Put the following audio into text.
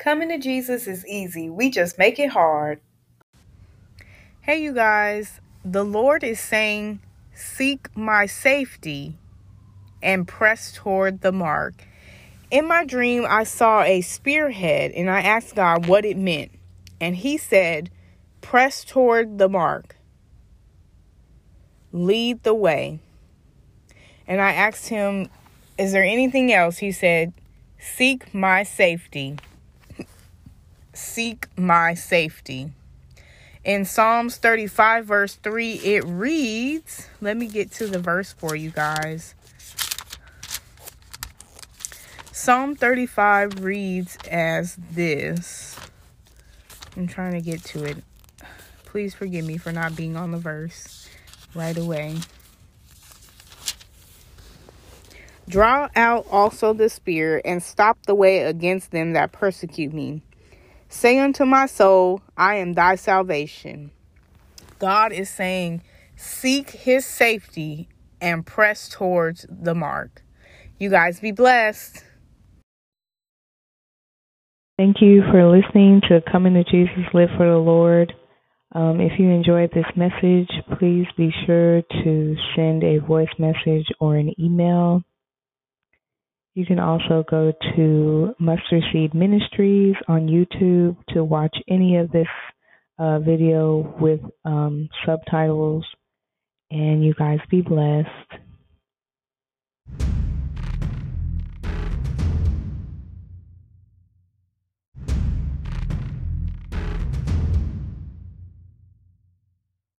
Coming to Jesus is easy, we just make it hard. Hey, you guys, the Lord is saying, Seek my safety and press toward the mark. In my dream, I saw a spearhead and I asked God what it meant. And He said, Press toward the mark, lead the way. And I asked Him, Is there anything else? He said, Seek my safety seek my safety. In Psalms 35, verse 3, it reads, let me get to the verse for you guys. Psalm 35 reads as this. I'm trying to get to it. Please forgive me for not being on the verse right away. Draw out also the spear and stop the way against them that persecute me. Say unto my soul, I am thy salvation. God is saying, seek his safety and press towards the mark. You guys be blessed. Thank you for listening to Coming to Jesus Live for the Lord. Um, if you enjoyed this message, please be sure to send a voice message or an email you can also go to Mustard Seed Ministries on YouTube to watch any of this uh, video with um, subtitles. And you guys be blessed.